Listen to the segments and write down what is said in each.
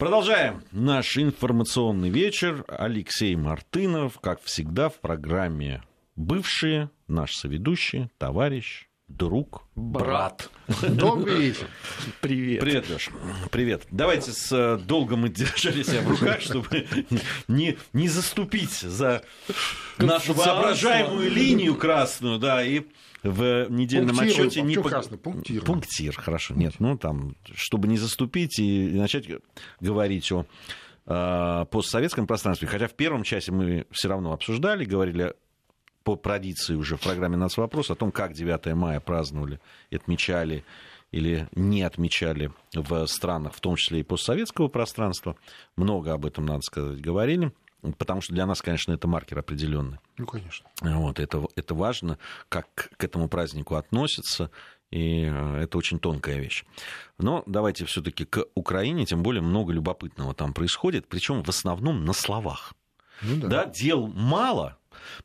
Продолжаем наш информационный вечер. Алексей Мартынов, как всегда, в программе «Бывшие», наш соведущий, товарищ, друг, брат. Добрый вечер. Привет. Привет, Леш. Привет. Давайте с э, долго мы держали себя в руках, чтобы не, не заступить за нашу воображаемую линию красную, да, и в недельном Пунктируй, отчете не почему пог- красный? Пунктир. Пунктир, хорошо. Нет, ну там, чтобы не заступить и начать говорить о э, постсоветском пространстве. Хотя в первом часе мы все равно обсуждали, говорили по традиции уже в программе «Нас вопрос» о том, как 9 мая праздновали, и отмечали или не отмечали в странах, в том числе и постсоветского пространства. Много об этом, надо сказать, говорили. Потому что для нас, конечно, это маркер определенный. Ну, конечно. Вот, это, это важно, как к этому празднику относятся, и это очень тонкая вещь. Но давайте все-таки к Украине, тем более много любопытного там происходит, причем в основном на словах. Ну, да. Да, дел мало,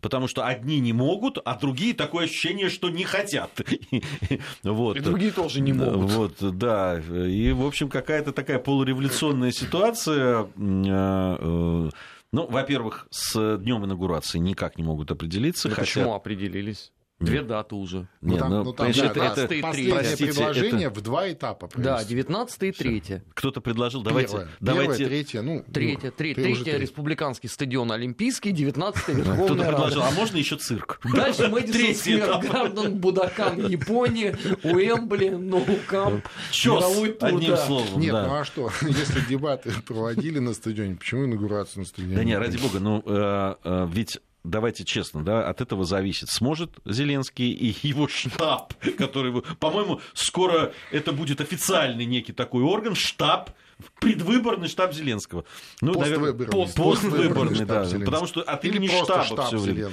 потому что одни не могут, а другие такое ощущение, что не хотят. Вот. И другие тоже не могут. Вот, да. И, в общем, какая-то такая полуреволюционная ситуация. э, э, Ну, во-первых, с днем инаугурации никак не могут определиться. Да хотя- Почему определились? Две даты уже. Ну, Не, там, ну, ну, там, понимаешь, да, это- да, это- последнее простите, предложение это- в два этапа. Да, провести. 19 и 3. Кто-то предложил, давайте, Первое, давайте первое, третье, ну, Третье, ну, третье, третье три. республиканский стадион Олимпийский, 19 кто-то Верховная предложил, Рада. а можно еще цирк? Дальше Мэдисон Сквер. Гарден, Будакан, Япония, Уэмбли, Ноукамп, мировой тур, одним да. словом. Нет, да. ну а что, если дебаты проводили на стадионе, почему инаугурацию на стадионе? Да не, ради бога, ну э, э, ведь давайте честно, да, от этого зависит, сможет Зеленский и его штаб, который, по-моему, скоро это будет официальный некий такой орган, штаб, предвыборный штаб Зеленского. Ну, наверное, Поствыборный. пост- Поствыборный поствыборный, штаб да, потому что от Или имени штаба штаб все время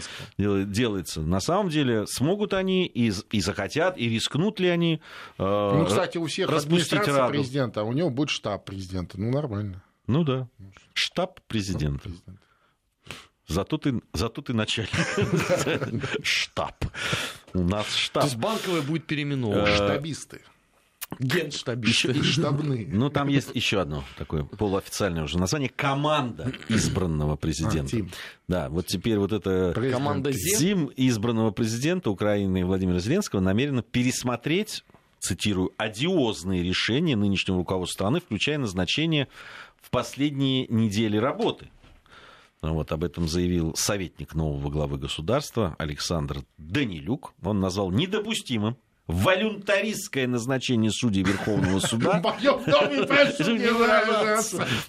делается. На самом деле, смогут они и, и захотят, и рискнут ли они э, Ну, кстати, у всех администрация Раду? президента, а у него будет штаб президента. Ну, нормально. Ну да. Штаб президента. Президент. Зато ты, зато ты начальник. Штаб. У нас То штаб. есть банковая будет переименована. Э, Штабисты. Генштабисты. И штабные. Ну, там есть еще одно такое полуофициальное уже название. Команда избранного президента. Да, вот теперь вот это Президент. Команда Зе. Тим избранного президента Украины Владимира Зеленского намерена пересмотреть, цитирую, одиозные решения нынешнего руководства страны, включая назначение в последние недели работы. Вот об этом заявил советник нового главы государства Александр Данилюк. Он назвал недопустимым волюнтаристское назначение судей Верховного суда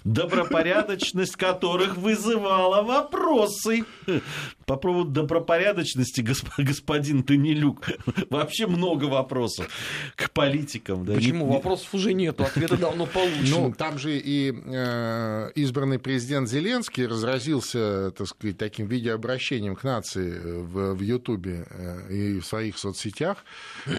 добропорядочность которых вызывала вопросы. По поводу добропорядочности госп- господин Танилюк вообще много вопросов к политикам. да. Почему? Вопросов уже нету, ответы давно Ну, получены. там же и э, избранный президент Зеленский разразился, так сказать, таким видеообращением к нации в, в Ютубе э, и в своих соцсетях,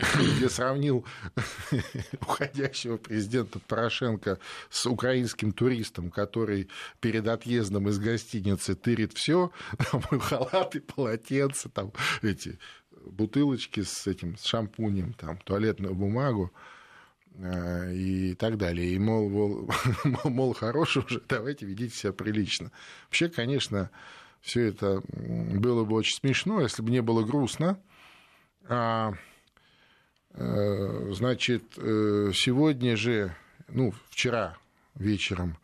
где сравнил уходящего президента Порошенко с украинским туристом, который перед отъездом из гостиницы тырит все, халаты, полотенца, там эти бутылочки с этим с шампунем, там туалетную бумагу э, и так далее. И, мол, мол, мол, хорош уже, давайте ведите себя прилично. Вообще, конечно, все это было бы очень смешно, если бы не было грустно. А, значит, э, сегодня же, ну, вчера вечером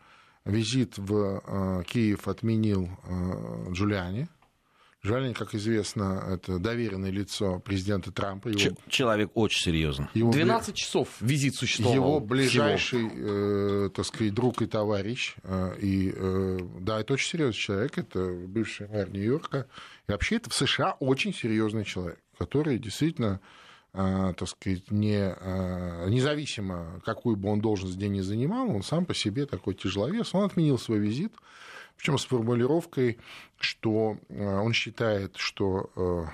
визит в э, Киев отменил э, Джулиани. Джулиани, как известно, это доверенное лицо президента Трампа. Его, Ч- Человек очень серьезный. его бли- 12 часов визит существовал. его всего. ближайший, э, так сказать, друг и товарищ. э, и, э, да, это очень серьезный человек, это бывший мэр Нью-Йорка. И вообще это в США очень серьезный человек, который действительно, э, так сказать, не, э, независимо, какую бы он должность где ни занимал, он сам по себе такой тяжеловес. Он отменил свой визит, причем с формулировкой, что э, он считает, что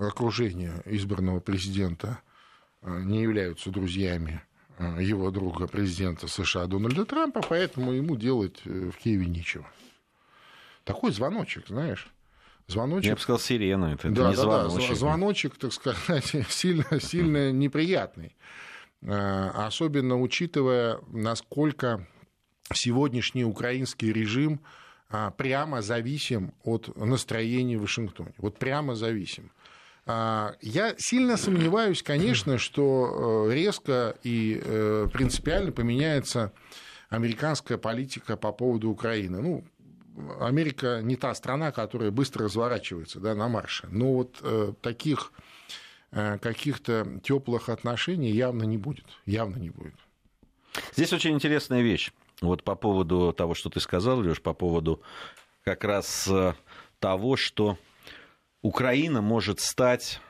окружение избранного президента не являются друзьями его друга, президента США Дональда Трампа, поэтому ему делать э, в Киеве нечего. Такой звоночек, знаешь. Я Звоночек. бы сказал, сирена. Это, это Да, не да, да, звоночек. звоночек, так сказать, сильно, сильно неприятный. Э, Особенно учитывая, насколько сегодняшний украинский режим а, прямо зависим от настроений в Вашингтоне. Вот прямо зависим. А, я сильно сомневаюсь, конечно, что э, резко и э, принципиально поменяется американская политика по поводу Украины. Ну, Америка не та страна, которая быстро разворачивается да, на марше. Но вот э, таких э, каких-то теплых отношений явно не будет. Явно не будет. Здесь очень интересная вещь. Вот по поводу того, что ты сказал, Леш, по поводу как раз э, того, что Украина может стать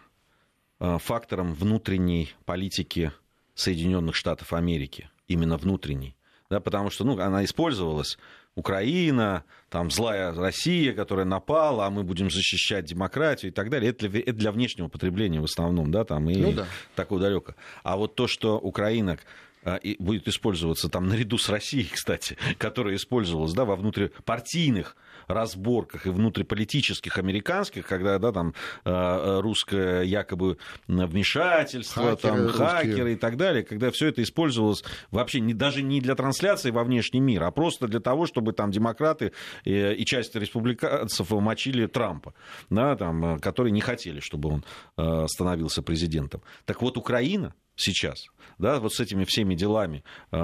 э, фактором внутренней политики Соединенных Штатов Америки, именно внутренней. Да, потому что ну, она использовалась Украина, там злая Россия, которая напала, а мы будем защищать демократию и так далее. Это для, это для внешнего потребления в основном, да, там и ну, да. такого далеко. А вот то, что Украина а, и будет использоваться там наряду с Россией, кстати, которая использовалась да, во внутрипартийных разборках и внутриполитических американских, когда да, там а, русское якобы вмешательство, хакеры, там, хакеры и так далее, когда все это использовалось вообще не, даже не для трансляции во внешний мир, а просто для того, чтобы там демократы и, э, и часть республиканцев мочили Трампа, да, там, э, которые не хотели, чтобы он э, становился президентом. Так вот, Украина сейчас, да, вот с этими всеми делами, э,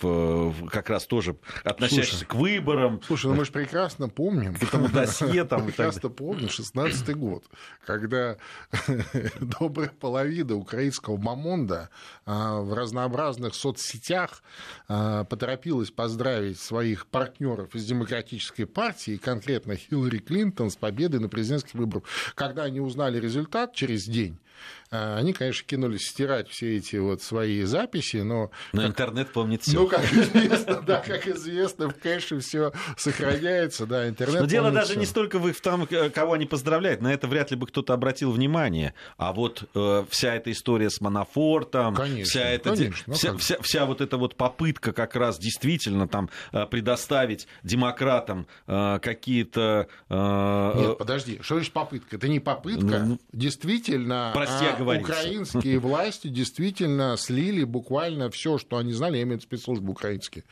в, как раз тоже относящиеся к выборам. Слушай, ну мы же прекрасно помним. К этому досье там. Прекрасно помним 16 год, когда добрая половина украинского мамонда э, в разнообразных соцсетях э, поторопилась поздравить своих партнеров из Демократической партии, конкретно Хиллари Клинтон, с победой на президентских выборах. Когда они узнали результат через день, они, конечно, кинулись стирать все эти вот свои записи, но... Но как... интернет помнит все. Ну, как известно, да, как известно, кэше все сохраняется, да, интернет Но дело даже не столько в том, кого они поздравляют, на это вряд ли бы кто-то обратил внимание, а вот э, вся эта история с Манафортом, конечно, вся, эта, конечно, ну вся, вся, вся вот эта вот попытка как раз действительно там э, предоставить демократам э, какие-то... Э, Нет, подожди, что значит попытка? Это не попытка, ну, действительно... Прости, а говорится. Украинские власти действительно слили буквально все, что они знали, я имею в виду спецслужбы украинские,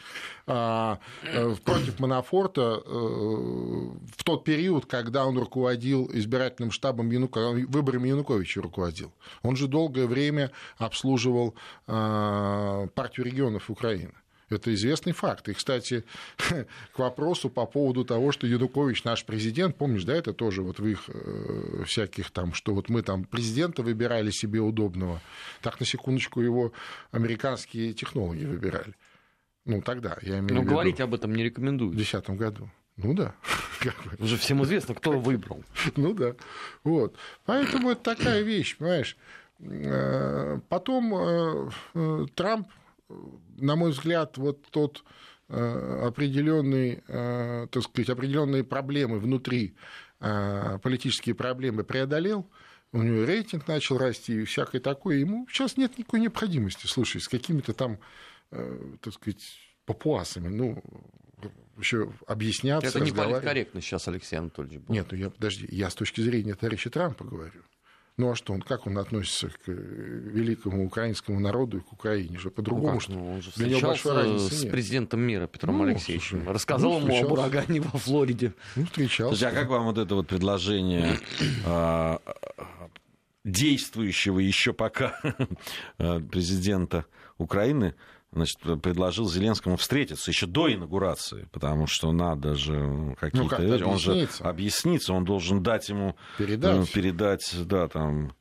а, э, против Манафорта э, в тот период, когда он руководил избирательным штабом Януковича, выборами Януковича руководил. Он же долгое время обслуживал а, партию регионов Украины. Это известный факт. И, кстати, к вопросу по поводу того, что Янукович наш президент, помнишь, да, это тоже вот в их э, всяких там, что вот мы там президента выбирали себе удобного, так на секундочку его американские технологи выбирали. Ну, тогда, я имею Но в виду. говорить об этом не рекомендую. В 2010 году. Ну да. Уже всем известно, кто выбрал. Ну да. Вот. Поэтому это такая вещь, понимаешь. Э, потом э, Трамп на мой взгляд, вот тот э, определенный, э, так сказать, определенные проблемы внутри, э, политические проблемы преодолел, у него рейтинг начал расти и всякое такое, ему сейчас нет никакой необходимости, слушай, с какими-то там, так сказать, папуасами, ну, еще объясняться, Это не политкорректно сейчас, Алексей Анатольевич. Нет, ну я, подожди, я с точки зрения товарища Трампа говорю. Ну а что он, как он относится к э, великому украинскому народу и к Украине? Же по-другому, ну, что ну, он же встречался с нет. президентом мира Петром ну, Алексеевичем. Слушай, Рассказал ну, ему об урагане во Флориде. Ну, встречался. Слушай, а как вам вот это вот предложение а, действующего еще пока президента Украины значит, предложил Зеленскому встретиться еще до инаугурации, потому что надо же ну, какие-то... Ну, он же объяснится, он должен дать ему... Передать. Ну, передать, да, там...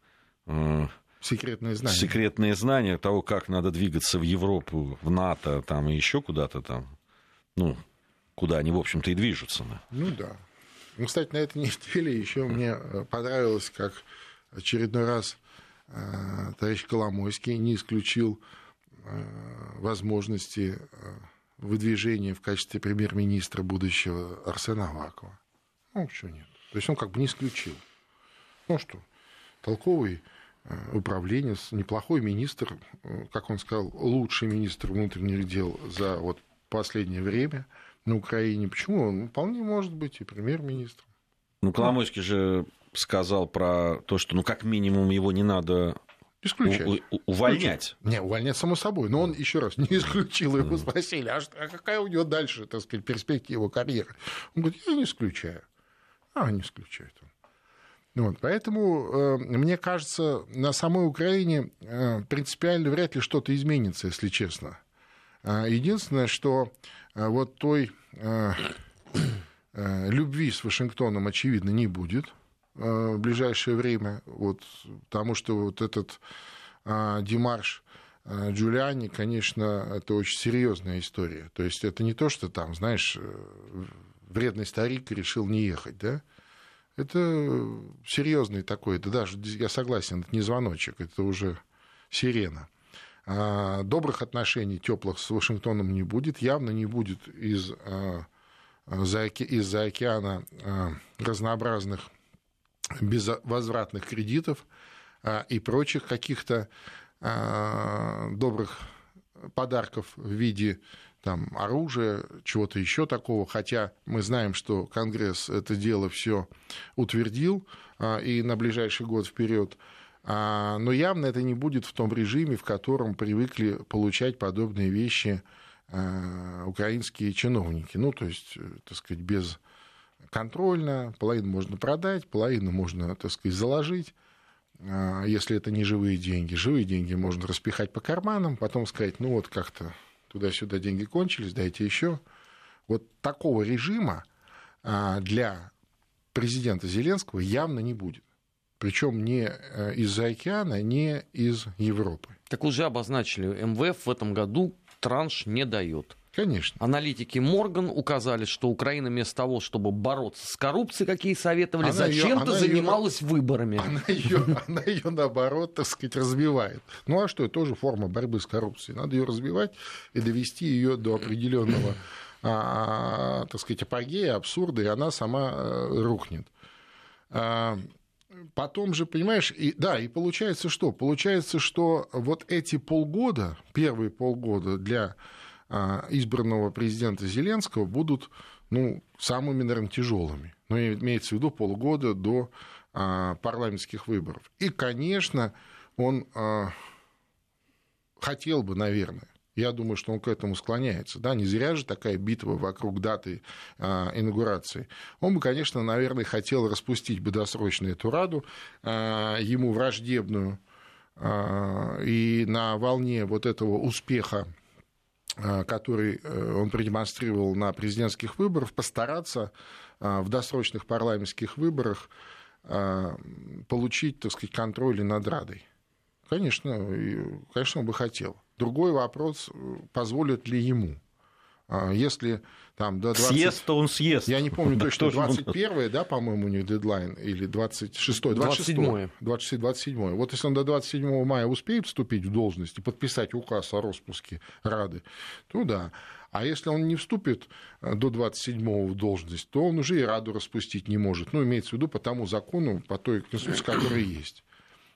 Э, секретные знания. Секретные знания того, как надо двигаться в Европу, в НАТО, там и еще куда-то там. Ну, куда они, в общем-то, и движутся. Да. Ну да. Ну, кстати, на этой неделе еще мне понравилось, как очередной раз э, товарищ Коломойский не исключил Э, возможности э, выдвижения в качестве премьер-министра будущего Арсена Авакова. Ну, что нет. То есть он как бы не исключил. Ну что, толковый э, управленец, неплохой министр, как он сказал, лучший министр внутренних дел за вот последнее время на Украине. Почему? Он вполне может быть и премьер-министром. Ну, Коломойский же сказал про то, что, ну, как минимум, его не надо Исключать. У, у, увольнять. Не, увольнять само собой. Но он, еще раз, не исключил. Его спросили, а, а какая у него дальше, так сказать, перспектива карьеры? Он говорит, я не исключаю. А, не исключает он. Вот, поэтому, э, мне кажется, на самой Украине э, принципиально вряд ли что-то изменится, если честно. А, единственное, что э, вот той любви с Вашингтоном, очевидно, не будет в ближайшее время, вот, потому что вот этот а, демарш Джулиани, конечно, это очень серьезная история. То есть это не то, что там, знаешь, вредный старик решил не ехать, да? Это серьезный такой, да даже, я согласен, это не звоночек, это уже сирена. А, добрых отношений теплых с Вашингтоном не будет, явно не будет из, а, из-за океана а, разнообразных безвозвратных кредитов и прочих каких-то добрых подарков в виде там, оружия, чего-то еще такого, хотя мы знаем, что Конгресс это дело все утвердил и на ближайший год вперед а, но явно это не будет в том режиме, в котором привыкли получать подобные вещи а, украинские чиновники. Ну, то есть, э, так сказать, без контрольно, половину можно продать, половину можно, так сказать, заложить, а, если это не живые деньги. Живые деньги можно распихать по карманам, потом сказать, ну вот как-то туда-сюда деньги кончились, дайте еще. Вот такого режима для президента Зеленского явно не будет причем не э, из-за океана, не из Европы. Так уже обозначили, МВФ в этом году транш не дает. Конечно. Аналитики Морган указали, что Украина вместо того, чтобы бороться с коррупцией, какие советовали, зачем-то занималась ее, выборами. Она ее, она ее, наоборот, так сказать, развивает. Ну а что, это тоже форма борьбы с коррупцией. Надо ее развивать и довести ее до определенного, а, так сказать, апогея, абсурда, и она сама э, рухнет. А, потом же, понимаешь, и, да, и получается что? Получается, что вот эти полгода, первые полгода для а, избранного президента Зеленского будут ну, самыми, наверное, тяжелыми. Но ну, имеется в виду полгода до а, парламентских выборов. И, конечно, он а, хотел бы, наверное, я думаю, что он к этому склоняется. Да, не зря же такая битва вокруг даты а, инаугурации. Он бы, конечно, наверное, хотел распустить бы досрочно эту Раду, а, ему враждебную, а, и на волне вот этого успеха а, который э, он продемонстрировал на президентских выборах, постараться а, в досрочных парламентских выборах получить, так сказать, контроль над Радой. Конечно, конечно, он бы хотел. Другой вопрос, позволят ли ему. А если там до 20... Съест, то он съест. Я не помню точно, 21 да, по-моему, у них дедлайн, или 26 26 27 26 27 Вот если он до 27 мая успеет вступить в должность и подписать указ о распуске Рады, то да. А если он не вступит э, до 27 в должность, то он уже и Раду распустить не может. Ну, имеется в виду по тому закону, по той конституции, которая есть.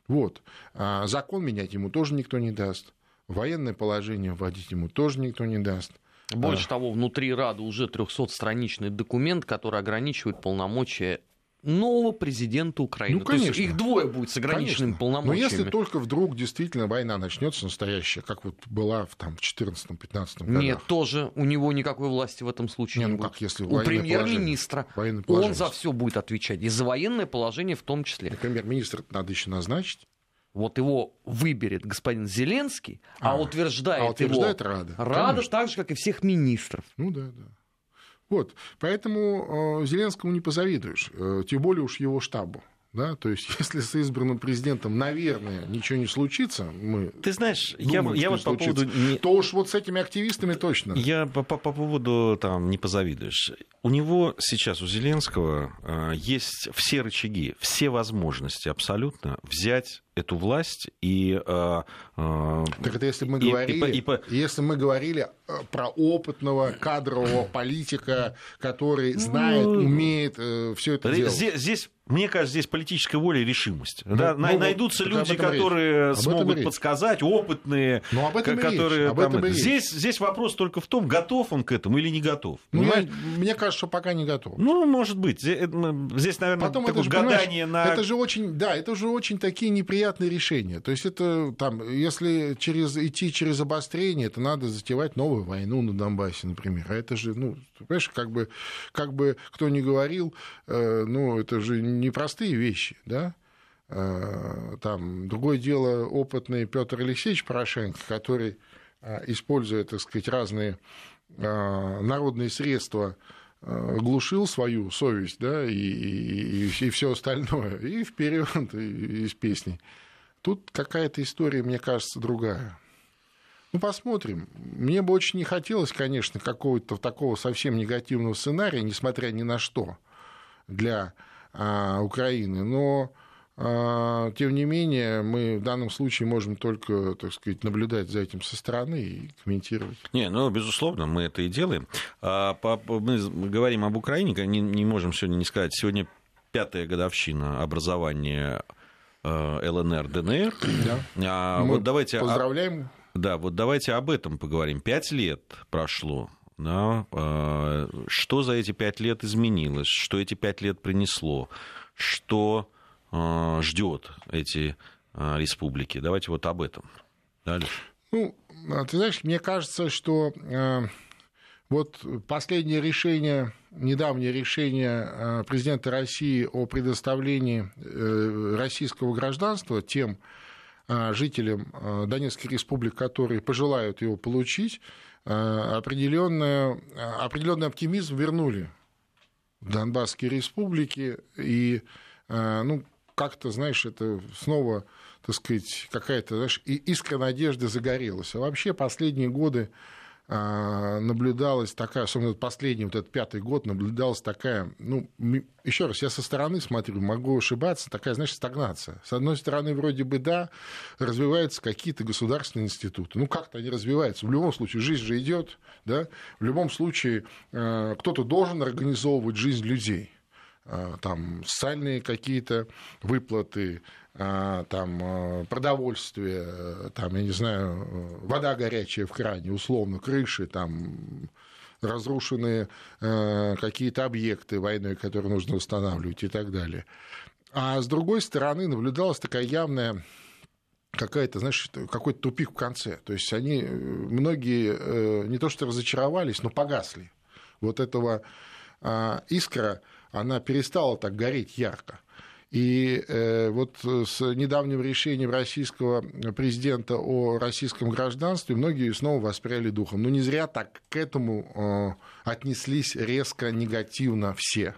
Вот. А закон менять ему тоже никто не даст. Военное положение вводить ему тоже никто не даст. Больше того, внутри Рады уже 300-страничный документ, который ограничивает полномочия нового президента Украины. Ну, конечно. То есть их двое будет с ограниченными конечно. полномочиями. Но если только вдруг действительно война начнется настоящая, как вот была в там, 14-15 годах. Нет, тоже у него никакой власти в этом случае не, не ну, будет. Как, если у премьер-министра он за все будет отвечать. И за военное положение в том числе. Премьер-министр надо еще назначить. Вот его выберет господин Зеленский, а, а утверждает, а утверждает его Рада. Рада Конечно. так же, как и всех министров. Ну да, да. Вот, поэтому э, Зеленскому не позавидуешь, э, тем более уж его штабу. Да, то есть, если с избранным президентом, наверное, ничего не случится, мы Ты знаешь, думаем, я, я вот случится, по поводу... То уж вот с этими активистами точно. Я по, по, по поводу, там, не позавидуешь. У него сейчас, у Зеленского, э, есть все рычаги, все возможности абсолютно взять эту власть и... Э, э, так это если мы и, говорили, и, и, если мы говорили э, про опытного кадрового политика, который знает, ну, умеет все это делать. Здесь, здесь мне кажется, здесь политическая воля и решимость. Ну, да, ну, найдутся люди, которые речь. смогут подсказать, опытные, ну, об этом которые... Об этом там, здесь, здесь вопрос только в том, готов он к этому или не готов. Ну, я, мне кажется, что пока не готов. Ну, может быть. Здесь, наверное, Потом такое же, гадание на... Это же очень, да, это же очень такие неприятные неприятное решение. То есть это там, если через, идти через обострение, это надо затевать новую войну на Донбассе, например. А это же, ну, понимаешь, как бы, как бы кто ни говорил, э, ну, это же непростые вещи, да? Э, там другое дело опытный Петр Алексеевич Порошенко, который, э, используя, так сказать, разные э, народные средства, глушил свою совесть, да, и, и, и все остальное, и вперед из песни. Тут какая-то история, мне кажется, другая. Ну, посмотрим. Мне бы очень не хотелось, конечно, какого-то такого совсем негативного сценария, несмотря ни на что, для а, Украины. Но тем не менее, мы в данном случае можем только, так сказать, наблюдать за этим со стороны и комментировать. Не, ну, безусловно, мы это и делаем. А, мы говорим об Украине, не, можем сегодня не сказать. Сегодня пятая годовщина образования э, ЛНР, ДНР. Да. А, мы вот давайте поздравляем. Да, вот давайте об этом поговорим. Пять лет прошло. Да, что за эти пять лет изменилось? Что эти пять лет принесло? Что ждет эти э, республики. Давайте вот об этом. Дальше. Ну, а ты знаешь, мне кажется, что э, вот последнее решение, недавнее решение президента России о предоставлении российского гражданства тем жителям Донецкой республики, которые пожелают его получить, определенный, определенный оптимизм вернули в Донбасские республики. И ну, как-то, знаешь, это снова, так сказать, какая-то, знаешь, искра надежды загорелась. А вообще последние годы а, наблюдалась такая, особенно последний, вот этот пятый год, наблюдалась такая, ну, еще раз, я со стороны смотрю, могу ошибаться, такая, знаешь, стагнация. С одной стороны, вроде бы, да, развиваются какие-то государственные институты. Ну, как-то они развиваются. В любом случае, жизнь же идет, да, в любом случае, а, кто-то должен организовывать жизнь людей. А, там социальные какие-то выплаты, а, там а, продовольствие, там, я не знаю, вода горячая в кране, условно, крыши, там разрушенные какие-то объекты войной, которые нужно восстанавливать и так далее. А с другой стороны наблюдалась такая явная какая-то, знаешь, какой-то тупик в конце. То есть они, многие э, не то что разочаровались, но погасли. Вот этого искра она перестала так гореть ярко. И э, вот с недавним решением российского президента о российском гражданстве многие снова воспряли духом. Но не зря так к этому э, отнеслись резко негативно все.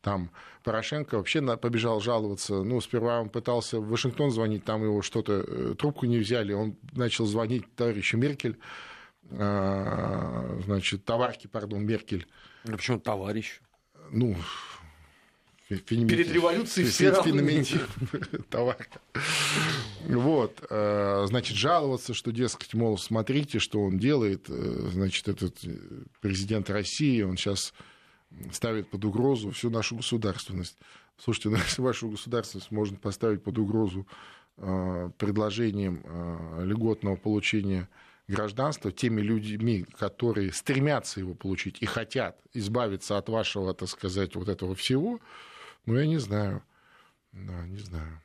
Там Порошенко вообще побежал жаловаться. Ну, сперва он пытался в Вашингтон звонить, там его что-то, э, трубку не взяли. Он начал звонить товарищу Меркель, значит, товарки, пардон, Меркель. Да почему товарищ? Ну, Перед революцией все равны. товар. Вот, э, значит, жаловаться, что, дескать, мол, смотрите, что он делает, э, значит, этот э, президент России, он сейчас ставит под угрозу всю нашу государственность. Слушайте, ну, если вашу государственность можно поставить под угрозу предложением льготного получения гражданства теми людьми, которые стремятся его получить и хотят избавиться от вашего, так сказать, вот этого всего, ну, я не знаю. Да, не знаю.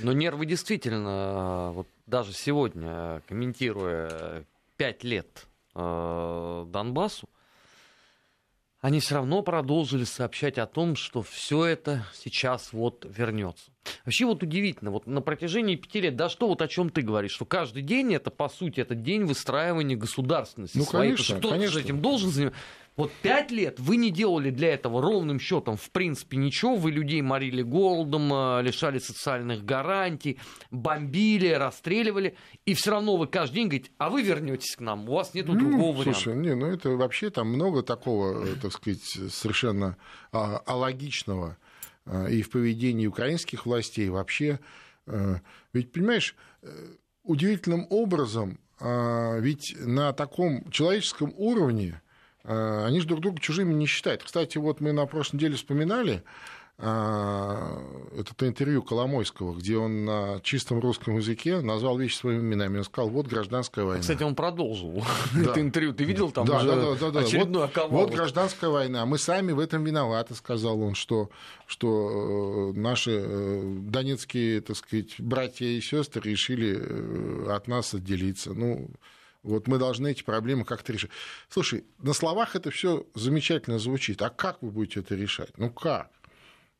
Но нервы действительно, вот даже сегодня, комментируя пять лет э, Донбассу, они все равно продолжили сообщать о том, что все это сейчас вот вернется. Вообще вот удивительно, вот на протяжении пяти лет, да что вот о чем ты говоришь, что каждый день это по сути это день выстраивания государственности. Ну своей, конечно, кто-то конечно. этим должен заниматься. Вот пять лет вы не делали для этого ровным счетом, в принципе, ничего. Вы людей морили голодом, э, лишали социальных гарантий, бомбили, расстреливали. И все равно вы каждый день говорите, а вы вернетесь к нам, у вас нет ну, другого слушай, варианта. Не, ну это вообще там много такого, э, так сказать, совершенно а, алогичного а, и в поведении украинских властей вообще. А, ведь, понимаешь, удивительным образом, ведь на таком человеческом уровне они же друг друга чужими не считают. Кстати, вот мы на прошлой неделе вспоминали, а, это интервью Коломойского, где он на чистом русском языке назвал вещи своими именами. Он сказал, вот гражданская война. Кстати, он продолжил это интервью. Ты видел там да, уже да, да, да, очередной вот, вот гражданская война. Мы сами в этом виноваты, сказал он, что, что э, наши э, донецкие, так сказать, братья и сестры решили э, от нас отделиться. Ну, вот мы должны эти проблемы как-то решить. Слушай, на словах это все замечательно звучит. А как вы будете это решать? Ну как?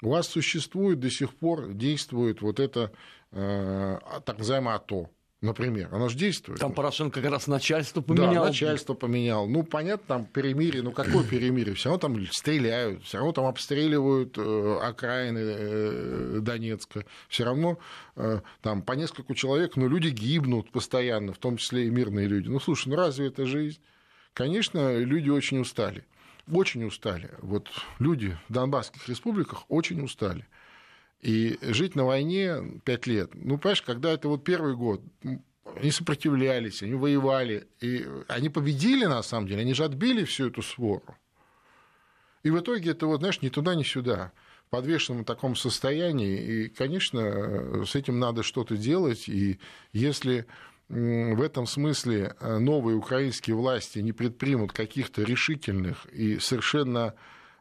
У вас существует до сих пор, действует вот это э, так называемое АТО, например, оно же действует. Там Порошенко как раз начальство поменял. Да, начальство поменял. Ну, понятно, там перемирие, ну какое перемирие? Все равно там стреляют, все равно там обстреливают э, окраины э, Донецка, все равно э, там по нескольку человек, но люди гибнут постоянно, в том числе и мирные люди. Ну, слушай, ну разве это жизнь? Конечно, люди очень устали очень устали. Вот люди в Донбасских республиках очень устали. И жить на войне пять лет, ну, понимаешь, когда это вот первый год, они сопротивлялись, они воевали, и они победили, на самом деле, они же отбили всю эту свору. И в итоге это вот, знаешь, ни туда, ни сюда, в подвешенном таком состоянии, и, конечно, с этим надо что-то делать, и если в этом смысле э, новые украинские власти не предпримут каких-то решительных и совершенно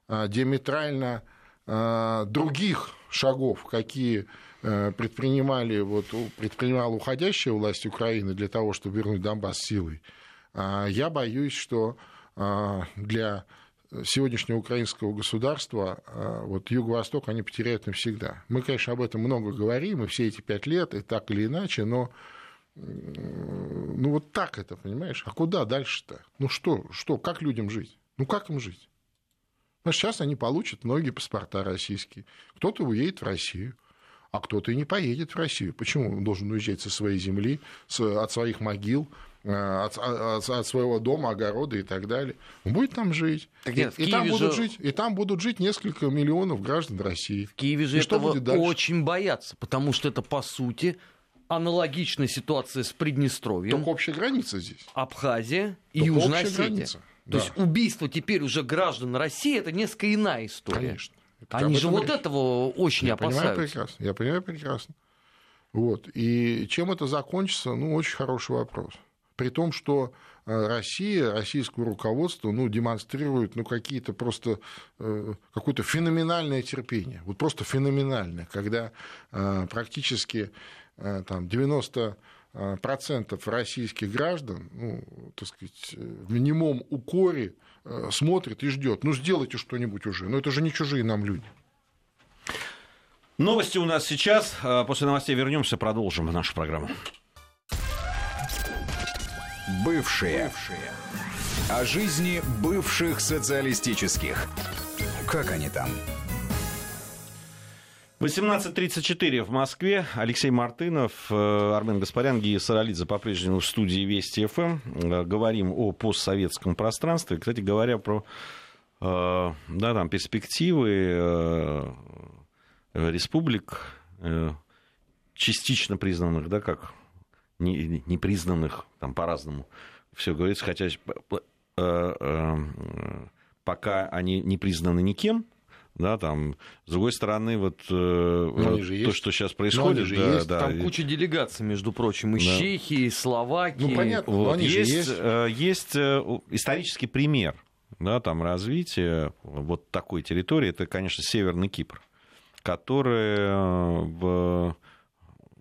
э, диаметрально э, других шагов, какие предпринимали, вот, предпринимала уходящая власть Украины для того, чтобы вернуть Донбасс силой, я боюсь, что для сегодняшнего украинского государства вот Юго-Восток они потеряют навсегда. Мы, конечно, об этом много говорим, и все эти пять лет, и так или иначе, но ну вот так это, понимаешь? А куда дальше-то? Ну что, что, как людям жить? Ну как им жить? Ну, сейчас они получат многие паспорта российские. Кто-то уедет в Россию, а кто-то и не поедет в Россию. Почему он должен уезжать со своей земли, от своих могил, э, от, от, от своего дома, огорода и так далее? Он будет там жить. Так нет, и, и, там же... будут жить и там будут жить несколько миллионов граждан России. В Киеве же и этого очень боятся, потому что это, по сути, аналогичная ситуация с Приднестровьем. Только общая граница здесь. Абхазия и Только Южная Осетия. Граница. То да. есть убийство теперь уже граждан России это несколько иная история. Конечно. Это Они же вот этого очень я опасаются. Понимаю прекрасно. Я понимаю прекрасно. Вот. И чем это закончится, ну, очень хороший вопрос. При том, что э, Россия, российское руководство ну, демонстрирует ну, какие-то просто э, какое-то феноменальное терпение. Вот просто феноменальное, когда э, практически там, 90 процентов российских граждан, ну, так сказать, в немом укоре э, смотрит и ждет. Ну, сделайте что-нибудь уже. Но это же не чужие нам люди. Новости у нас сейчас. Э, после новостей вернемся, продолжим нашу программу. Бывшие. Бывшие. О жизни бывших социалистических. Как они там? 18.34 в Москве. Алексей Мартынов, э, Армен Гаспарян, Гия Саралидзе по-прежнему в студии Вести ФМ. Э, говорим о постсоветском пространстве. Кстати говоря, про э, да, там, перспективы республик, частично признанных, да, как непризнанных, там по-разному все говорится, хотя пока они не признаны никем, да, там, с другой стороны, вот э, то, есть. что сейчас происходит, же да, есть. Да, там и... куча делегаций, между прочим, из да. Чехии, Словакии. Ну, понятно, вот. есть, есть. Э, есть э, исторический пример, да, там, развития вот такой территории, это, конечно, Северный Кипр, который в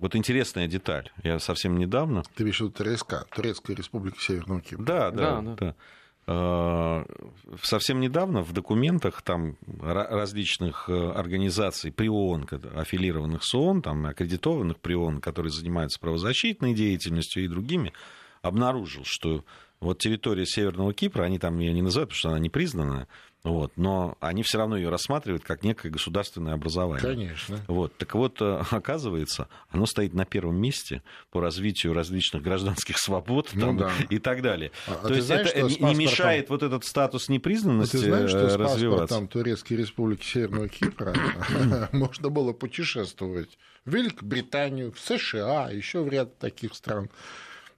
вот интересная деталь. Я совсем недавно... Ты имеешь в виду ТРСК, Турецкая республика Северного Кипра. Да, да, да. да. Э, совсем недавно в документах там различных э, организаций при ООН, аффилированных с ООН, там, аккредитованных при ООН, которые занимаются правозащитной деятельностью и другими, обнаружил, что вот территория Северного Кипра, они там ее не называют, потому что она не признана, вот, но они все равно ее рассматривают как некое государственное образование. Конечно. Вот, так вот, э, оказывается, оно стоит на первом месте по развитию различных гражданских свобод ну, там, да. и так далее. А, а То есть знаешь, это не паспортом... мешает вот этот статус непризнанности а ты знаешь, что развиваться. Там Турецкой Республики Северного Кипра можно было путешествовать в Великобританию, в США, еще в ряд таких стран.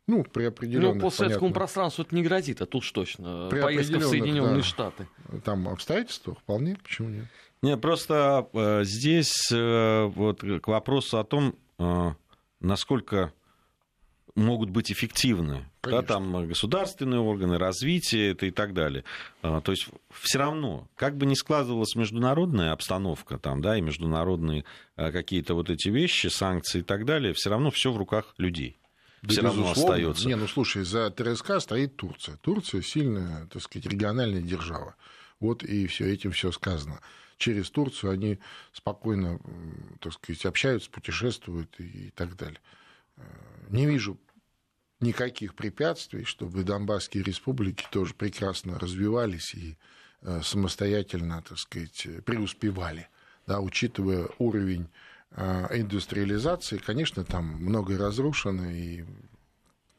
Ну, при определенных... Ну, по советскому понятно, пространству это не грозит, а тут точно. При Поездка в Соединенные да. Штаты. Там обстоятельства вполне, почему нет? Нет, просто э, здесь э, вот к вопросу о том, э, насколько могут быть эффективны да, Конечно. там государственные органы, развитие это и так далее. А, То есть все равно, как бы ни складывалась международная обстановка там, да, и международные э, какие-то вот эти вещи, санкции и так далее, все равно все в руках людей. Да, все равно остается. Не, ну слушай, за ТРСК стоит Турция. Турция сильная, так сказать, региональная держава. Вот и все этим все сказано. Через Турцию они спокойно, так сказать, общаются, путешествуют и так далее. Э, Не вижу никаких препятствий, чтобы Донбасские республики тоже прекрасно развивались и э, самостоятельно, так сказать, преуспевали, да, учитывая уровень индустриализации, конечно, там многое разрушено и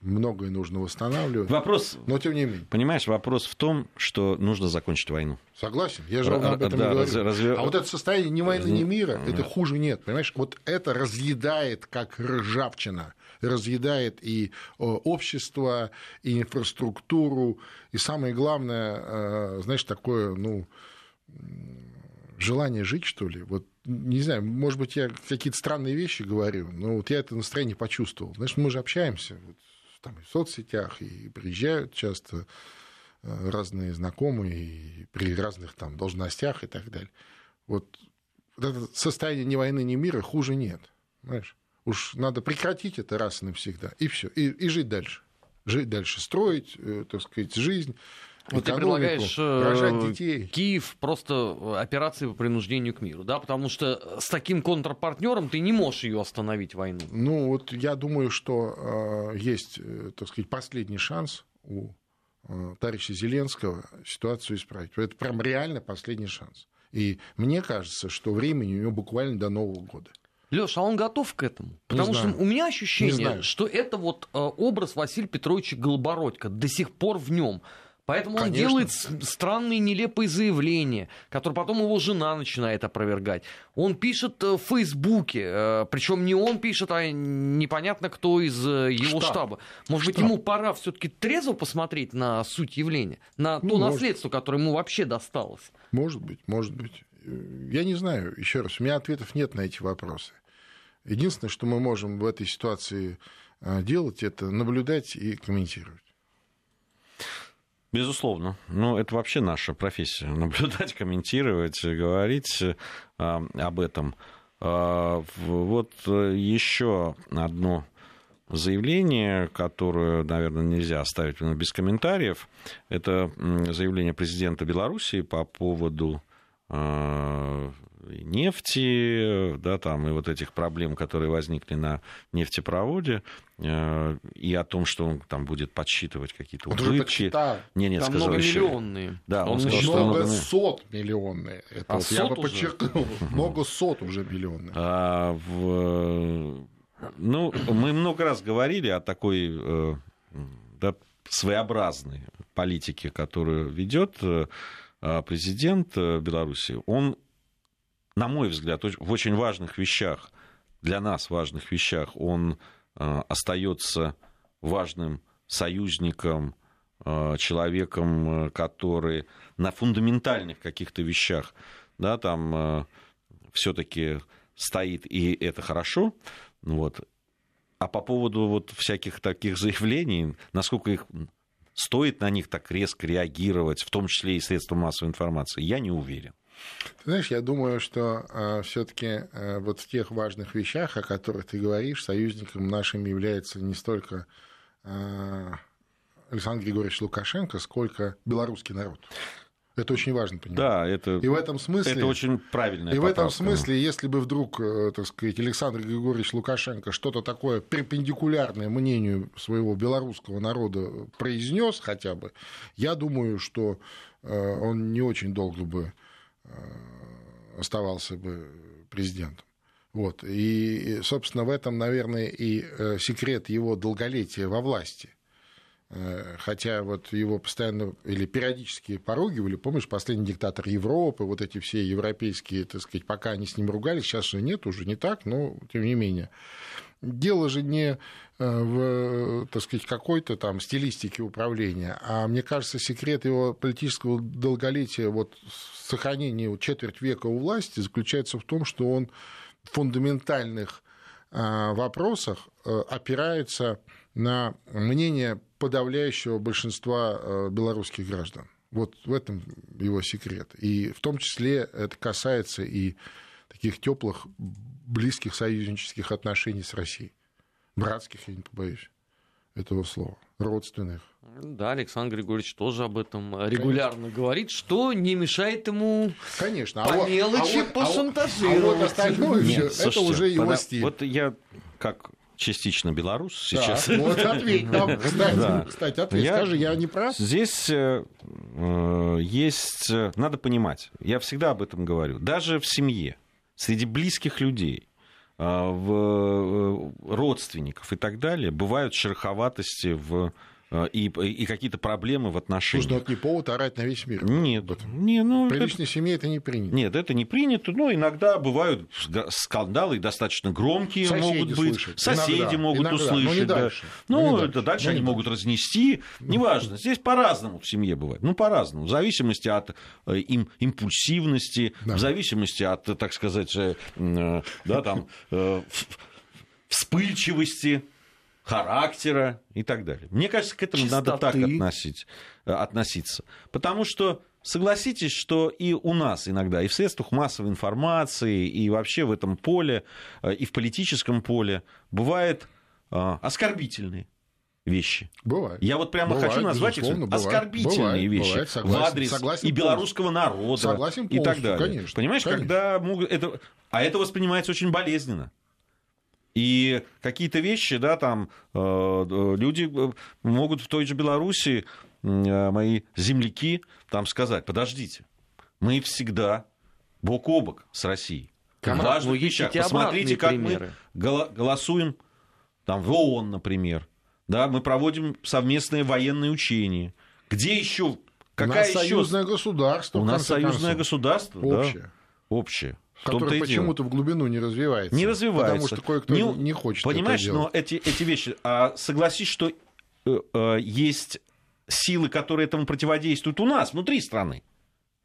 многое нужно восстанавливать, Вопрос, но тем не менее, понимаешь, вопрос в том, что нужно закончить войну. согласен, я же ровно об этом Да, и говорю. раз- разве- А вот это состояние ни войны, ни мира, Нет. это хуже нет, понимаешь? Вот это разъедает, как ржавчина, разъедает и э, общество, и инфраструктуру, и самое главное, э, знаешь, такое, ну, желание жить, что ли. Вот, не знаю, может быть, я какие-то странные вещи говорю, но вот я это настроение почувствовал. Знаешь, мы же общаемся вот, там, и в соцсетях, и приезжают часто э, разные знакомые и при разных там должностях и так далее. Вот, вот это состояние ни войны, ни мира хуже нет. Знаешь? Уж надо прекратить это раз и навсегда. И все. И, и жить дальше. Жить дальше, строить, э, так сказать, жизнь. Вот ты предлагаешь э, рожать детей. Киев просто э, операции по принуждению к миру, да, потому что с таким контрпартнером ты не можешь ее остановить войну. Ну, вот я думаю, что э, есть, э, так сказать, последний шанс у э, товарища Зеленского ситуацию исправить. Это прям реально последний шанс. И мне кажется, что времени у него буквально до Нового года. Леша, а он готов к этому? Потому что у меня ощущение, что это вот образ Василия Петровича Голобородько до сих пор в нем. Поэтому он Конечно. делает с- странные нелепые заявления, которые потом его жена начинает опровергать. Он пишет э, в Фейсбуке, причем не он пишет, а непонятно кто из э, его Штаб. штаба. Может быть, Штаб. ему пора все-таки трезво посмотреть на суть явления, на то Ну, может. наследство, которое ему вообще досталось. Может быть, может быть. Э, Я не знаю, еще раз, у меня ответов нет на эти вопросы. Единственное, что мы можем в этой ситуации э, делать, это наблюдать и комментировать. Безусловно. Ну, это вообще наша профессия. Наблюдать, комментировать, говорить э, об этом. А, вот э, еще одно заявление, которое, наверное, нельзя оставить без комментариев. Это заявление президента Беларуси по поводу нефти, да, там, и вот этих проблем, которые возникли на нефтепроводе, э, и о том, что он там будет подсчитывать какие-то убытки. Не, нет, Там сказал еще. Да, он он сказал, еще- что Много много- сот миллионные. Это А вот я бы сот уже? подчеркнул. Много сот уже миллионных. А, в- ну, мы много раз говорили о такой э, да, своеобразной политике, которую ведет э, президент э, Беларуси. Он, на мой взгляд, в очень важных вещах, для нас важных вещах, он э, остается важным союзником, э, человеком, э, который на фундаментальных каких-то вещах, да, там все-таки стоит, и это хорошо. Вот. А по поводу вот всяких таких заявлений, насколько их стоит на них так резко реагировать, в том числе и средства массовой информации, я не уверен. Ты знаешь, я думаю, что все-таки вот в тех важных вещах, о которых ты говоришь, союзником нашим является не столько а, Александр Григорьевич Лукашенко, сколько белорусский народ. Это очень важно понимать. Да, это, И в этом смысле... это очень правильно. И в этом смысле, если бы вдруг, э, так сказать, Александр Григорьевич Лукашенко что-то такое перпендикулярное мнению своего белорусского народа произнес хотя бы, я думаю, что э, он не очень долго бы э, оставался бы президентом. Вот. И, собственно, в этом, наверное, и секрет его долголетия во власти – Хотя вот его постоянно или периодически поругивали, помнишь, последний диктатор Европы, вот эти все европейские, так сказать, пока они с ним ругались, сейчас же нет, уже не так, но тем не менее. дело же не в, так сказать, какой-то там стилистике управления, а мне кажется, секрет его политического долголетия, вот сохранения четверть века у власти заключается в том, что он в фундаментальных вопросах опирается на мнение подавляющего большинства белорусских граждан. Вот в этом его секрет. И в том числе это касается и таких теплых, близких союзнических отношений с Россией. Братских, я не побоюсь этого слова, родственных. Да, Александр Григорьевич тоже об этом регулярно Конечно. говорит, что не мешает ему Конечно. А по а мелочи вот, пошантажировать. А вот, а вот остальное Нет, все, слушайте, это уже его пода... стиль. Вот я как частично белорус сейчас. Да, вот ответь нам, кстати, да. кстати ответь, я, скажи, я не прав? Здесь э, э есть, э, надо понимать, я всегда об этом говорю, даже в семье, среди близких людей, э, в родственников и так далее, бывают шероховатости в Э, и, и какие-то проблемы в отношениях. Слушай, ну это не повод орать на весь мир. Нет. Не, ну, в приличной это... семье это не принято. Нет, это не принято. Но иногда бывают скандалы достаточно громкие Соседи могут быть. Слышат. Соседи иногда, могут иногда. услышать. Но не да. дальше. Ну, но не это дальше, дальше они дальше. могут разнести. Неважно. Здесь по-разному в семье бывает. Ну, по-разному. В зависимости от э, им, импульсивности, да. в зависимости от, так сказать, э, да, там, вспыльчивости характера и так далее. Мне кажется, к этому Чистоты. надо так относить, э, относиться. Потому что согласитесь, что и у нас иногда, и в средствах массовой информации, и вообще в этом поле, э, и в политическом поле бывает э, оскорбительные вещи. Бывает. Я вот прямо бывает, хочу назвать их бывает, оскорбительные бывает, вещи бывает, согласен, в адрес согласен и белорусского народа согласен и так далее. Конечно, Понимаешь, конечно. когда могут это, а это воспринимается очень болезненно. И какие-то вещи, да, там э, э, люди э, могут в той же Беларуси, мои земляки, там сказать, подождите, мы всегда бок о бок с Россией. Как важных вещах. Посмотрите, как примеры. мы голосуем там, в ООН, например. Да, мы проводим совместные военные учения. Где еще? Какая У нас еще? союзное государство. У нас союзное государство. Общее. Да, общее который почему-то в глубину не развивается. Не развивается. Потому что кое-кто не, не хочет Понимаешь, но эти, эти вещи... А согласись, что э, э, есть силы, которые этому противодействуют у нас, внутри страны.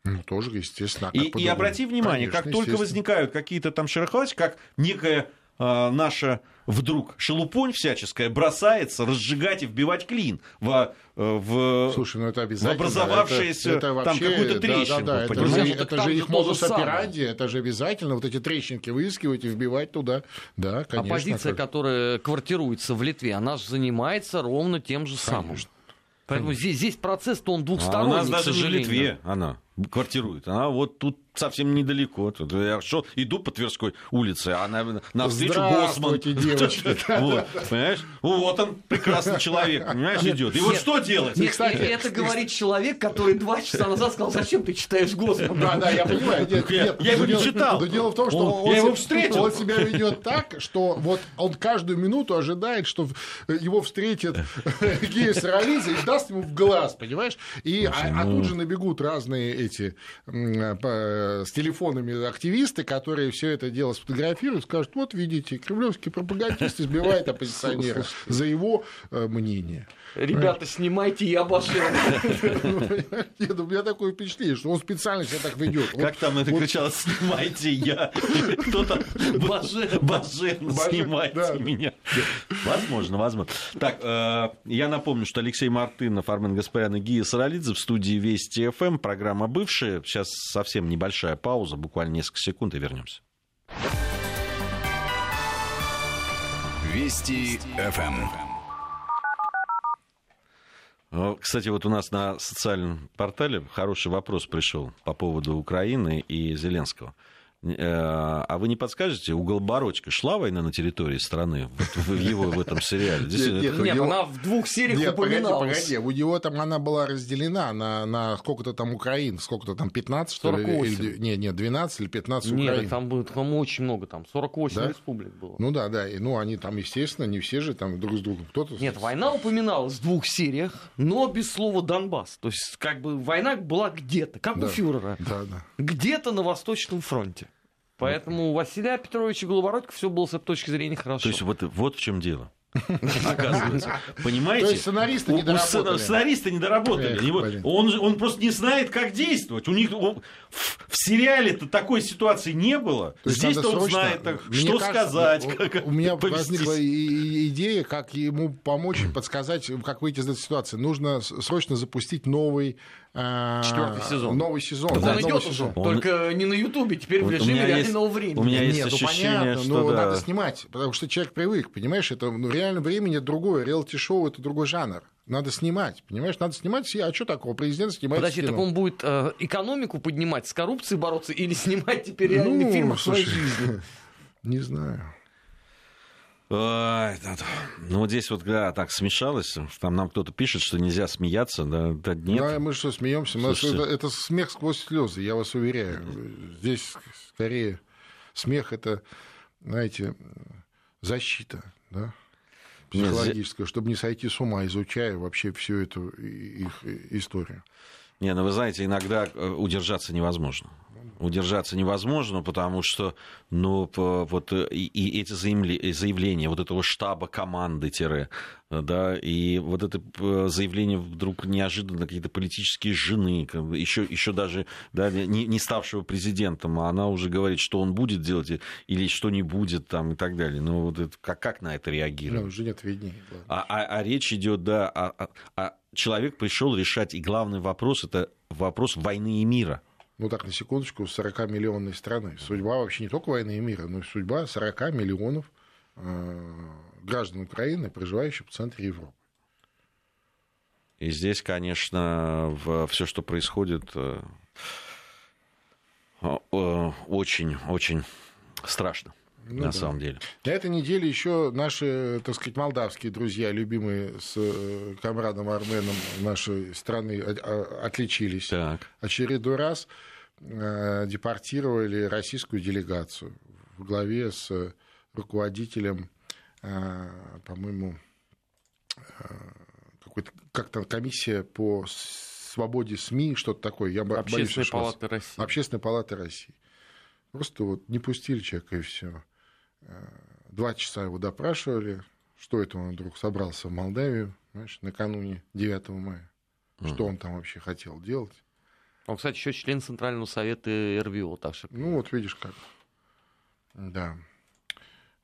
Ну, тоже, естественно. А и, и обрати внимание, Конечно, как только возникают какие-то там шероховатости, как некая наша вдруг шелупонь всяческая бросается разжигать и вбивать клин в, э, в, Слушай, ну это в образовавшееся это, это вообще, там какую-то трещинку. Да, да, да, это же, это же их модус операнди, это же обязательно вот эти трещинки выискивать и вбивать туда. Да, конечно. Оппозиция, как... которая квартируется в Литве, она же занимается ровно тем же самым. Конечно. Поэтому здесь, здесь процесс-то он двухсторонний, а у нас даже к сожалению. в Литве она квартирует. Она вот тут совсем недалеко. Тут я шел, иду по Тверской улице, а на, навстречу Босман. девочки. вот, понимаешь? Вот он, прекрасный человек, понимаешь, идет. И вот что делать? Нет, кстати, это говорит человек, который два часа назад сказал, зачем ты читаешь Госман? Да, да, я понимаю. Нет, я, нет, я его не читал. Но дело в том, что он, он, я его встретил. он себя ведет так, что вот он каждую минуту ожидает, что его встретит Гея Саралидзе и даст ему в глаз, понимаешь? И, а, а тут же набегут разные эти с телефонами активисты, которые все это дело сфотографируют, скажут, вот видите, кремлевский пропагандист избивает оппозиционера за его э, мнение. Ребята, снимайте, я башен. Нет, у меня такое впечатление, что он специально себя так ведет. Как там это кричал, снимайте я. Кто-то башен, снимайте меня. Возможно, возможно. Так, э, я напомню, что Алексей Мартынов, Армен Гаспарян и Гия Саралидзе в студии Вести ФМ. Программа «Бывшая». Сейчас совсем небольшая пауза, буквально несколько секунд и вернемся. Вести ФМ. Ну, кстати, вот у нас на социальном портале хороший вопрос пришел по поводу Украины и Зеленского. Э, а вы не подскажете, у Голбородько шла война на территории страны в его в этом сериале? Нет, нет, нет она в двух сериях нет, упоминалась. Погоди, погоди, у него там она была разделена на, на сколько-то там Украин, сколько-то там 15, что 48. ли? Или, нет, нет, 12 или 15 нет, Украин. там было там очень много, там 48 да? республик было. Ну да, да, и, ну они там, естественно, не все же там друг с другом. Кто-то... Нет, война упоминалась в двух сериях, но без слова Донбасс. То есть, как бы война была где-то, как да, у фюрера. Да, да. Где-то на Восточном фронте. Поэтому у Василия Петровича Голобородько все было с этой точки зрения хорошо. То есть вот, вот в чем дело. Оказывается. Понимаете? То есть сценаристы не доработали. сцена- Сценаристы не доработали. Он, он просто не знает, как действовать. У них в, в сериале-то такой ситуации не было. То есть Здесь-то он срочно- знает, так, Мне что кажется, сказать. у- как У меня повестись. возникла идея, как ему помочь, подсказать, как выйти из этой ситуации. Нужно срочно запустить новый а, Четвертый сезон. Новый сезон. Он да, идет новый уже. Он- только не на Ютубе, теперь в Вот у режиме есть- реального времени. у меня есть Нет, ну ощущение, понятно, что но да. надо снимать, потому что человек привык, понимаешь, это ну, реально времени это другое, реалити-шоу это другой жанр. Надо снимать, понимаешь, надо снимать, а что такого, президент снимает Подожди, кино. так он будет э, экономику поднимать, с коррупцией бороться или снимать теперь реальный Ну, фильм о своей жизни? Не знаю. Ой, да, да. Ну, вот здесь вот, да, так смешалось. Там нам кто-то пишет, что нельзя смеяться. Да, да нет. Ну, а мы что, смеемся? Мы- Слушайте. это, это смех сквозь слезы, я вас уверяю. Здесь скорее смех это, знаете, защита, да? Нет, психологическая, чтобы не сойти с ума, изучая вообще всю эту их историю. Не, ну вы знаете, иногда э, удержаться невозможно. Удержаться невозможно, потому что, ну, вот э, и, и эти заявле- заявления вот этого штаба команды тире, э, да, и вот это э, заявление вдруг неожиданно какие-то политические жены, еще, еще даже да, не, не ставшего президентом, а она уже говорит, что он будет делать или что не будет там и так далее. Ну, вот это, как, как на это реагировать? Ну, уже нет ладно. А, а- а речь идет, да, а, а- а человек пришел решать, и главный вопрос это вопрос войны и мира. Ну так, на секундочку, 40-миллионной страны. Судьба вообще не только войны и мира, но и судьба 40 миллионов э, граждан Украины, проживающих в центре Европы. И здесь, конечно, все, что происходит, э, э, э, очень-очень страшно, Ну на да. самом деле. На этой неделе еще наши, так сказать, молдавские друзья, любимые с э, комрадом Арменом нашей страны, от- отличились. Так. очередной раз э, депортировали российскую делегацию в главе с руководителем, э, по-моему, э, какой-то как-то комиссия по свободе СМИ, что-то такое. Я бо- боюсь Общественной ошибаться. палаты России. Общественной палаты России. Просто вот не пустили человека и все. Два часа его допрашивали. Что это он вдруг собрался в Молдавию, знаешь, накануне 9 мая? Что он там вообще хотел делать? Он, кстати, еще член Центрального совета РВО, так что... Ну, вот видишь как. Да.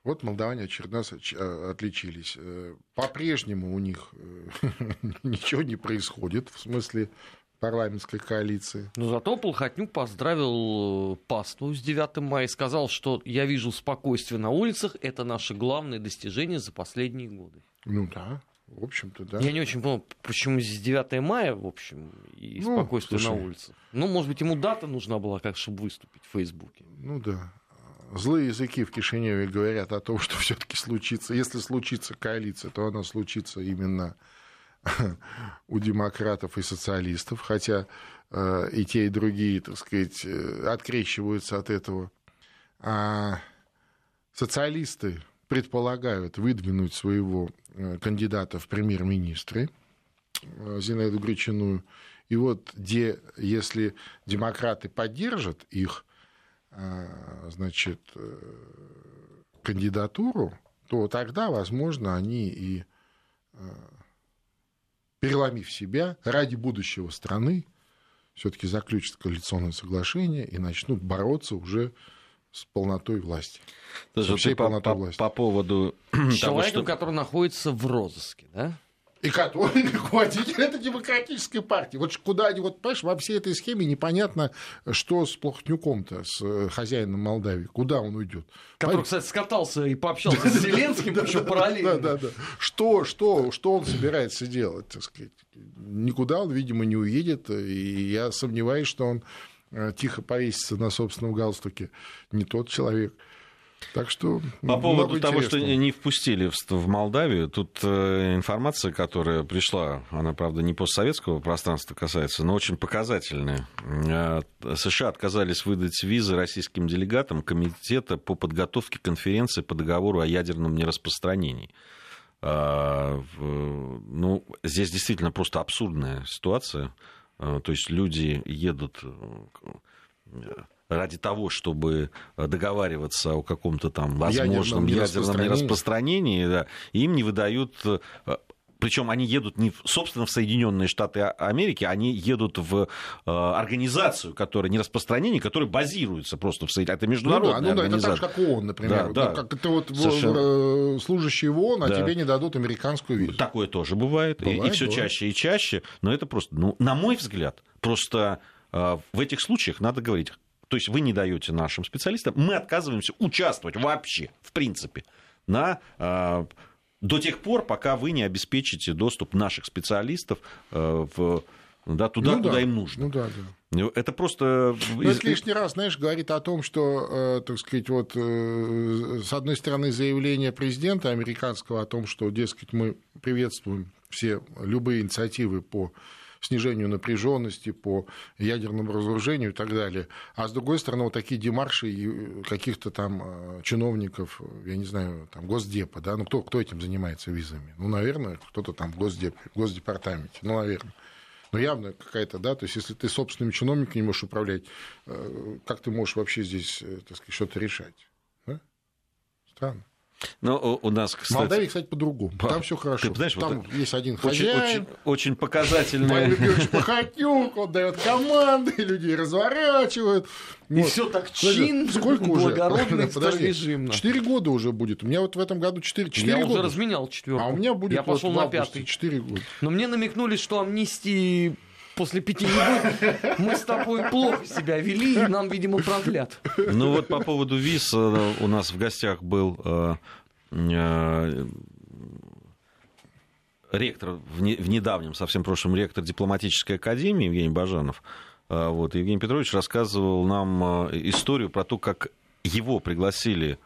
Вот молдаване очередной э, отличились. Э, По-прежнему у них э, ничего не происходит в смысле парламентской коалиции. Но зато Полхотнюк поздравил э, пасту с 9 мая и сказал, что я вижу спокойствие на улицах, это наше главное достижение за последние годы. Ну да, в общем-то, да. Я не очень понял, почему здесь 9 мая, в общем, и Ну, спокойствие на слушай. улице. Ну, может быть, ему дата нужна была, как чтобы выступить в Фейсбуке. Ну да. Злые языки в Кишиневе говорят о том, что все-таки случится. Если случится коалиция, то она случится именно у демократов и социалистов, хотя э, и те, и другие, так сказать, э, открещиваются от этого. А социалисты предполагают выдвинуть своего э, кандидата в премьер-министры Зинаиду Гречаную. И вот где, если демократы поддержат их, значит, кандидатуру, то тогда, возможно, они и переломив себя ради будущего страны, все-таки заключат коалиционное соглашение и начнут бороться уже с полнотой власти. Даже Со всей ты по, полнотой по- власти. по поводу того, человеком, что... который находится в розыске, да? И который руководитель этой демократической партии. Вот куда они, вот, понимаешь, во всей этой схеме непонятно, что с Плохотнюком-то, с э, хозяином Молдавии, куда он уйдет. Который, кстати, скатался и пообщался с Зеленским, причем параллельно. Да, да, да. Что, что, что он собирается делать, так сказать? Никуда он, видимо, не уедет, и я сомневаюсь, что он э, тихо повесится на собственном галстуке. Не тот человек. Так что По поводу того, что не впустили в, Молдавию, тут э, информация, которая пришла, она, правда, не постсоветского пространства касается, но очень показательная. Э, США отказались выдать визы российским делегатам Комитета по подготовке конференции по договору о ядерном нераспространении. В- Ну, здесь действительно просто абсурдная ситуация. То есть люди едут э, ради того, чтобы договариваться о каком-то там возможном Ядерном ядерном нераспространении. да, им не выдают э, причем они едут не, в- собственно, в Соединенные Штаты А- Америки, они едут в э, организацию, которая не распространение, которая базируется просто в Соединенных Это Ну международная да, ну да, это так же, как ООН, например. Да, ну, Как это вот Совершенно. э, служащий в ООН, а Да. тебе не дадут американскую визу. Такое тоже бывает, и- и, Бывает, все бывает. чаще и чаще. Но это просто, ну, на мой взгляд, просто э, в этих случаях надо говорить. То есть вы не даете нашим специалистам, мы отказываемся участвовать вообще, в принципе, на э, до тех пор, пока вы не обеспечите доступ наших специалистов э, в, да, туда, Ну куда да, им нужно. Ну да, да. Ну, Это просто... Ну, из- это лишний раз, знаешь, говорит о том, что, э, так сказать, вот э, с одной стороны заявление президента американского о том, что, дескать, мы приветствуем все любые инициативы по снижению напряженности, по ядерному разоружению и так далее. А с другой стороны, вот такие демарши и каких-то там э, чиновников, я не знаю, там, Госдепа, да, ну кто, кто этим занимается визами? Ну, наверное, кто-то там в Госдеп, в Госдепартаменте, ну, наверное. Ну, явно какая-то, да, то есть если ты собственным чиновником не можешь управлять, э, как ты можешь вообще здесь, э, так сказать, что-то решать? Да? Странно. Ну, у нас, В кстати, Молдавии, кстати, по-другому. Там все хорошо. ты знаешь, вот Там есть один очень, хозяин, очень, очень показательная... Георгиевич Пахатюк, он дает команды, людей разворачивают. И Вот. все так чинно, сколько уже? благородно старорежимно. Четыре года уже будет. У меня вот в этом году четыре, четыре Я уже года. разменял четверку. А у меня будет Я вот пошел в на пятый. четыре года. Но мне намекнули, что амнистии после пяти не. Мы с тобой плохо себя вели, и нам, видимо, продлят. Ну вот по поводу виз э, у нас в гостях был э, э, ректор, в, не- в недавнем, совсем прошлом, ректор дипломатической академии Евгений Бажанов. Вот, Евгений Петрович рассказывал нам историю про то, как его пригласили,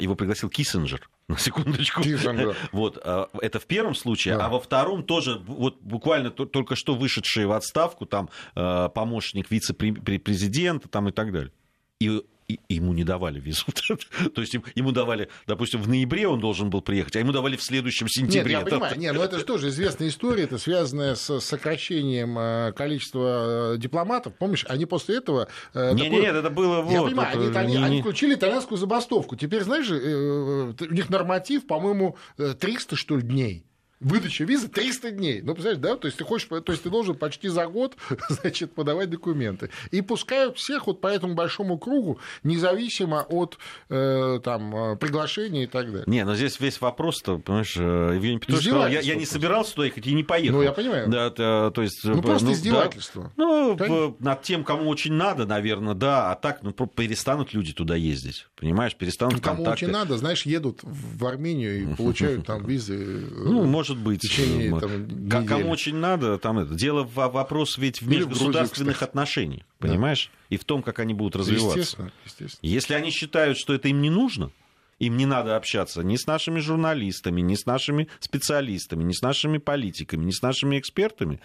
его пригласил Киссинджер, на секундочку. Киссинджер. Вот, э, это в первом случае, Да. а во втором тоже вот буквально то- только что вышедший в отставку там э, помощник вице-президента там и так далее. И и ему не давали визу. То есть ему давали, допустим, в ноябре он должен был приехать, а ему давали в следующем Нет, сентябре. я понимаю. Нет, но это же тоже известная история, это связанная с сокращением э, количества э, дипломатов. Помнишь, они после этого... э, Не, такой- не, нет, это было вот. Я понимаю, это они, итали- не- они включили итальянскую забастовку. Теперь, знаешь, у них норматив, по-моему, э, 300, что ли, дней. Выдача визы 300 дней. Ну, представляешь, да? То есть ты хочешь, то есть ты должен почти за год, значит, подавать документы. И пускают всех вот по этому большому кругу, независимо от э, там, э, приглашения и так далее. Не, но здесь весь вопрос-то, понимаешь, э, Евгений Петрович сказал, я, я не собирался туда ехать и не поехал. Ну, я понимаю. Да, это, то есть, Ну, э, просто да. издевательство. Ну, Конечно. над тем, кому очень надо, наверное, да, а так, ну, перестанут люди туда ездить, понимаешь, перестанут Ну, Кому контакты. очень надо, знаешь, едут в Армению и получают там визы. э, Ну, может быть. в течение, там. Кому очень надо, там это. Дело в вопрос ведь в межгосударственных Грузию, отношениях, понимаешь? И в том, как они будут развиваться. Естественно, естественно. Если они считают, что это им не нужно, им не надо общаться ни с нашими журналистами, ни с нашими специалистами, ни с нашими политиками, ни с нашими экспертами,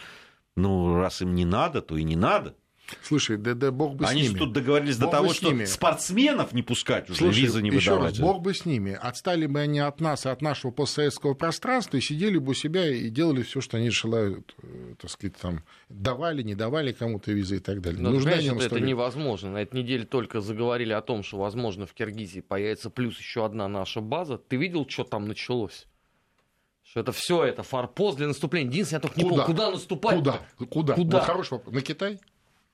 ну, раз им не надо, то и не надо. Слушай, да, да бог бы Они с же ними. тут договорились до Бог того, бы с что ними. спортсменов не пускать уже, Слушай, визы не еще выдавать. раз, бог бы с ними. Отстали бы они от нас и от нашего постсоветского пространства и сидели бы у себя и делали все, что они желают, э, так сказать, там, давали, не давали кому-то визы и так далее. Но, они нам это, это невозможно. На этой неделе только заговорили о том, что, возможно, в Киргизии появится плюс еще одна наша база. Ты видел, что там началось? Что это все это форпост для наступления. Единственное, я только не Куда? помню, куда наступать. Куда? Куда? Куда? Вот хороший вопрос. На Китай?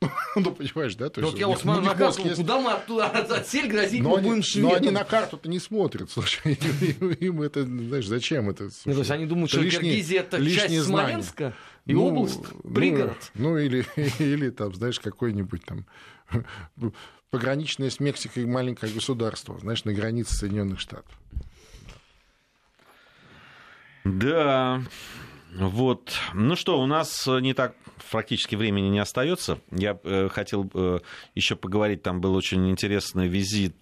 Ну, понимаешь, да? То Вот есть я у вот них- смотрю у на карту, есть. куда мы оттуда отсель грозить Но мы они, будем но шведам. они на карту-то не смотрят, слушай, им, это, знаешь, зачем это? Ну, то слушай? есть они думают, что лишние- Киргизия это часть. Смоленска и Ну, область, ну, пригород. Ну, или, или там, знаешь, какой-нибудь там пограничное с Мексикой маленькое государство, знаешь, на границе Соединенных Штатов. Да, вот. Ну что, у нас э, не так практически времени не остается. Я э, хотел э, еще поговорить, там был очень интересный визит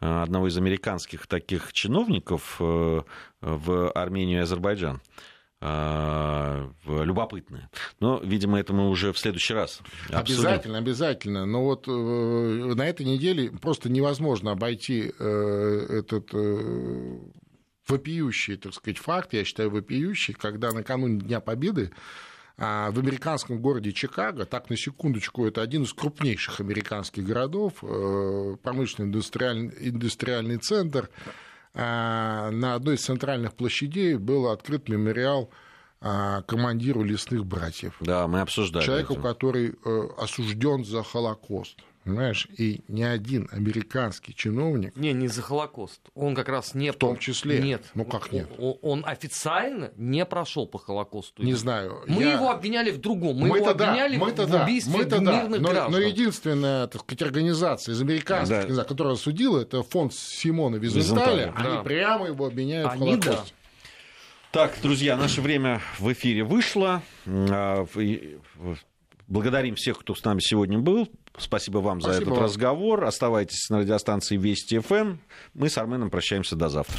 одного из американских таких чиновников в Армению и Азербайджан. Любопытное. Но, видимо, это мы уже в следующий раз обсудим. Обязательно, обязательно. Но вот э, на этой неделе просто невозможно обойти э, этот э, вопиющий, так сказать, факт, я считаю, вопиющий, когда накануне Дня Победы А в американском городе Чикаго, так на секундочку, это один из крупнейших американских городов, э, промышленный индустриальный, индустриальный центр, а, на одной из центральных площадей был открыт мемориал а, командиру лесных братьев. Да, мы обсуждали. Человеку, это. который э, осужден за Холокост. Понимаешь, и ни один американский чиновник, Не, не за Холокост. Он как раз не... в том числе, Нет. ну как нет, Он, он официально не прошел по Холокосту. не знаю. Мы я- его обвиняли в другом. Мы, его Мы-то да, обвиняли мы-то в да, убийстве мы-то да. мирных но, граждан. но единственная, так сказать, организация из американских, Да. организаций, которая судила, это фонд Симона Визенталя. Они да. прямо его обвиняют Они в Холокосте. Так, друзья, наше время в эфире вышло. Благодарим всех, кто с нами сегодня был. Спасибо вам за Спасибо этот вам. разговор. Оставайтесь на радиостанции Вести ФМ. Мы с Арменом прощаемся до завтра.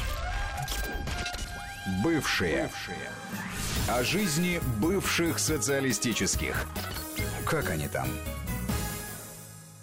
Бывшие. О жизни бывших социалистических. Как они там?